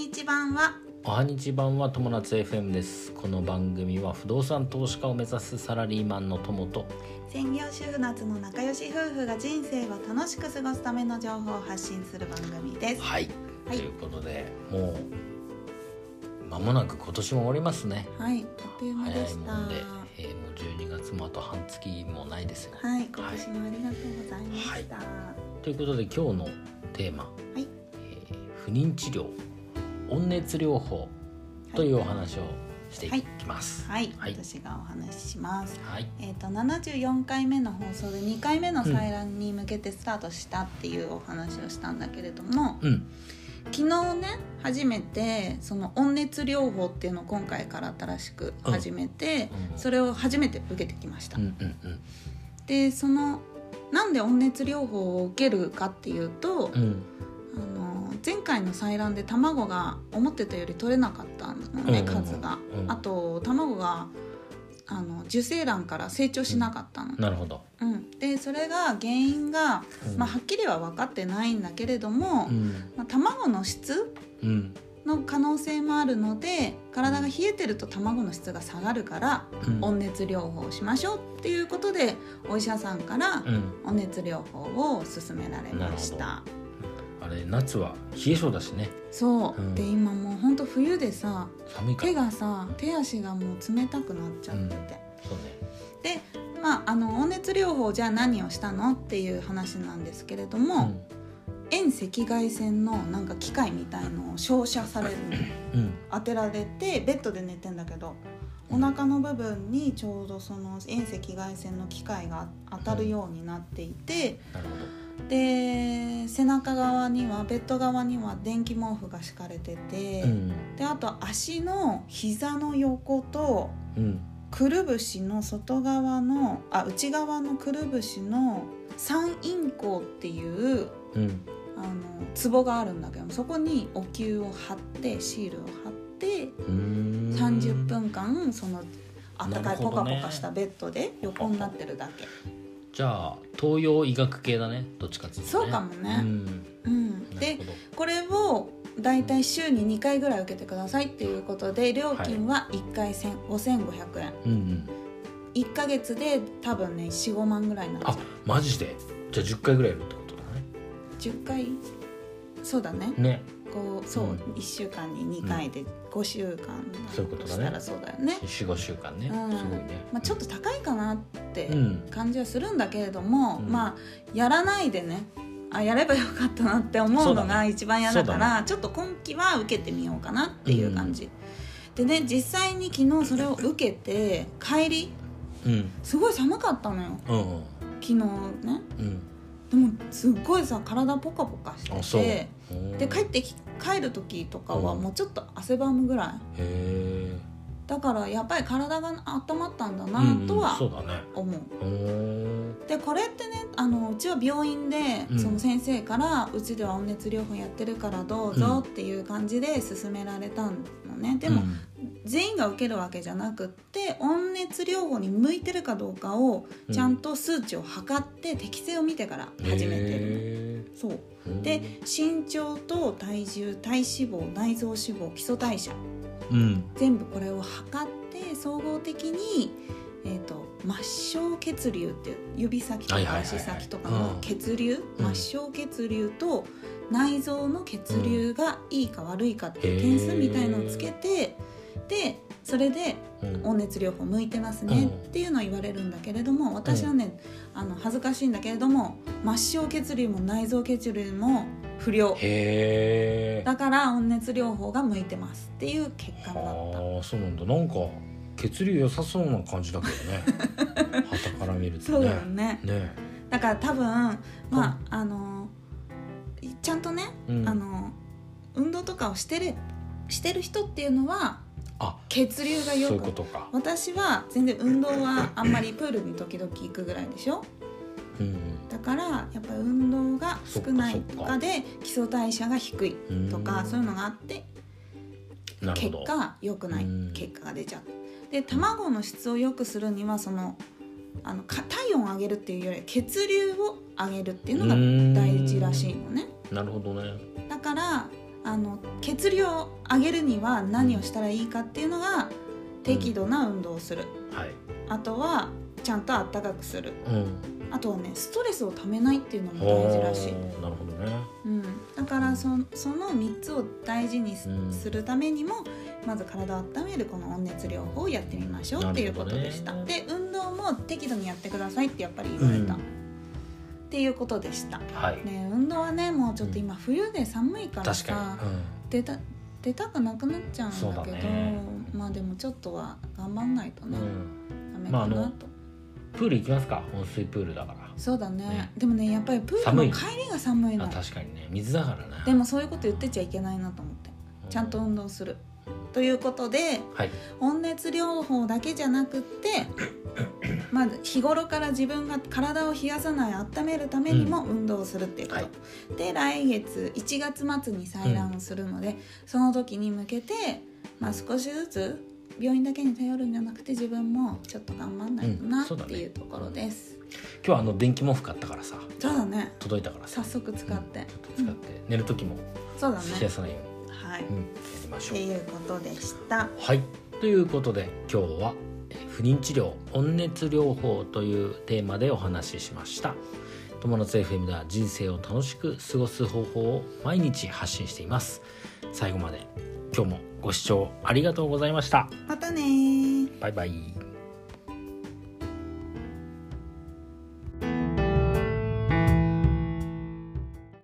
日版は。おはにち版は友達 FM です。この番組は不動産投資家を目指すサラリーマンの友と。専業主婦夏の仲良し夫婦が人生を楽しく過ごすための情報を発信する番組です。はい、はい。ということでもう間もなく今年も終わりますね。はいあっという間早でした。いもんで、えーもう12月もあと半月もないですよ、はい今年もありがとうございました。はということで今日のテーマ、い。えー不妊治療温熱療法というお話をしていきます。はい、はい。私がお話しします。はい。えー、と74回目の放送で2回目の採卵に向けてスタートしたっていうお話をしたんだけれども、うん。昨日ね初めてその温熱療法っていうのを今回から新しく始めて、うん。それを初めて受けてきました、うんうんうん。でそのなんで温熱療法を受けるかっていうと、うん前回の採卵で卵が思ってたより取れなかったのね、うんうんうん。数が、うん。あと卵があの受精卵から成長しなかったの、なるほど、うん。でそれが原因が、うん。まあ、はっきりは分かってないんだけれども、うん。まあ、卵の質うん。の可能性もあるので体が冷えてると卵の質が下がるからうん。温熱療法をしましょうっていうことでお医者さんからうん。温熱療法を勧められました。あれ夏は冷え性だしね。そう、うん。で今もうほんと冬でさ寒いから。手がさ手足がもう冷たくなっちゃって。て、そうね。でまああの温熱療法じゃあ何をしたのっていう話なんですけれども、遠赤外線のなんか機械みたいのを照射されるの。うん。うん当てられてベッドで寝てんだけどお腹の部分にちょうどその遠赤外線の機械が当たるようになっていてなるほで背中側にはベッド側には電気毛布が敷かれてて、どうん。であと足の膝の横とうん。くるぶしの外側のあ内側のくるぶしの三陰交っていううん。あのツボがあるんだけどそこにお灸を貼ってシールを貼ってうーん。30分間そのあったかいポカポカしたベッドで横になってるだけ、じゃあ東洋医学系だねどっちかっていうとね。そうかもね。うん。うん、でこれをだいたい週に2回ぐらい受けてくださいっていうことで料金は1回1000 5500円。うんうん。1ヶ月で多分ね45万ぐらいになっちゃあマジで？じゃあ10回ぐらいやるってことだう10回？そうだねね。ねこうそう、うん。1週間に2回で5週間そういうことだね。したらそうだよね、45週間ね、うん。すごいね、まあ、ちょっと高いかなってうん。感じはするんだけれども、うん。まあやらないでね。あやればよかったなって思うのが一番嫌だかそうらちょっと今期は受けてみようかなっていう感じ、でね実際に昨日それを受けて帰りうん。すごい寒かったのよ。昨日ね。うん。でもすっごいさ体ポカポカしててう。んで帰ってき帰る時とかはうん。もうちょっと汗ばむぐらい。へえだからやっぱり体が温まったんだなとうんは思う、うー。んでこれってねあのうちは病院で、うん。その先生からうちでは温熱療法やってるからどうぞっていう感じで勧められたのね、でも、全員が受けるわけじゃなくって温熱療法に向いてるかどうかをうん。ちゃんと数値を測って適性を見てから始めてるそう。ーで身長と体重体脂肪内臓脂肪基礎代謝。うん。全部これを測って総合的に、えー、と末梢血流っていう指先とか足先とかうのん。血流、うん。末梢血流と内臓の血流がいいか悪いかっていう点数みたいのをつけてでそれでうん。温熱療法向いてますねうん。っていうのを言われるんだけれども私はね、あの恥ずかしいんだけれども末梢血流も内臓血流も不良。だから温熱療法が向いてます。っていう結果になった。ああそうなんだ。なんか血流良さそうな感じだけどね。旗から見るとそうだよね。ね。ねだから多分まああのちゃんとね、うん。あの運動とかをしてるしてる人っていうのはあ血流がそういうことか。私は全然運動はあんまりプールに時々行くぐらいでしょ？うんだからやっぱり運動が少ないとかかで基礎代謝が低いうん。とかそういうのがあって結果良くない。うん。結果が出ちゃう。で卵の質を良くするにはそのあのか体温を上げるっていうより血流を上げるっていうのが大事らしいのね。なるほどね。だからあの血流を上げるには何をしたらいいかっていうのが適度な運動をする、はい。あとはちゃんとあったかくする。うん。あとはねストレスをためないっていうのも大事らしい、なるほどね。うん、だからそその3つを大事にす,、うん。るためにもまず体を温めるこの温熱療法をやってみましょうっていうことでした、なるほどで運動も適度にやってくださいってやっぱり言われた、うんっていうことでした。はい、ね運動はねもうちょっと今冬で寒いから確さ、かに、出た出たくなくなっちゃうんだだけどね。まあでもちょっとは頑張んないとね、うん。ダメかなと、プール行きますか。温水プールだから。そうだね。ね。でもねやっぱりプールの帰りが寒いのあ確かにね。水だからねでもそういうこと言ってちゃいけないなと思って。ちゃんと運動する。ということではい。温熱療法だけじゃなくってまず日頃から自分が体を冷やさない温めるためにも運動をするっていうこと、はい。で来月1月末に採卵するので、その時に向けて、まあ、少しずつ病院だけに頼るんじゃなくて自分もちょっと頑張んないとなっていうところです、今日はあの電気毛布買ったからさそうだね。届いたからさ。早速使って、ちょっと使って、寝る時もそうだね。冷やさないよはい、うに、うん、やりましょう。っていうことでした。はい。ということで今日はえー不妊治療温熱療法というテーマでお話ししました。友達 FM では人生を楽しく過ごす方法を毎日発信しています。最後まで今日もご視聴ありがとうございました。またねー。バイバイ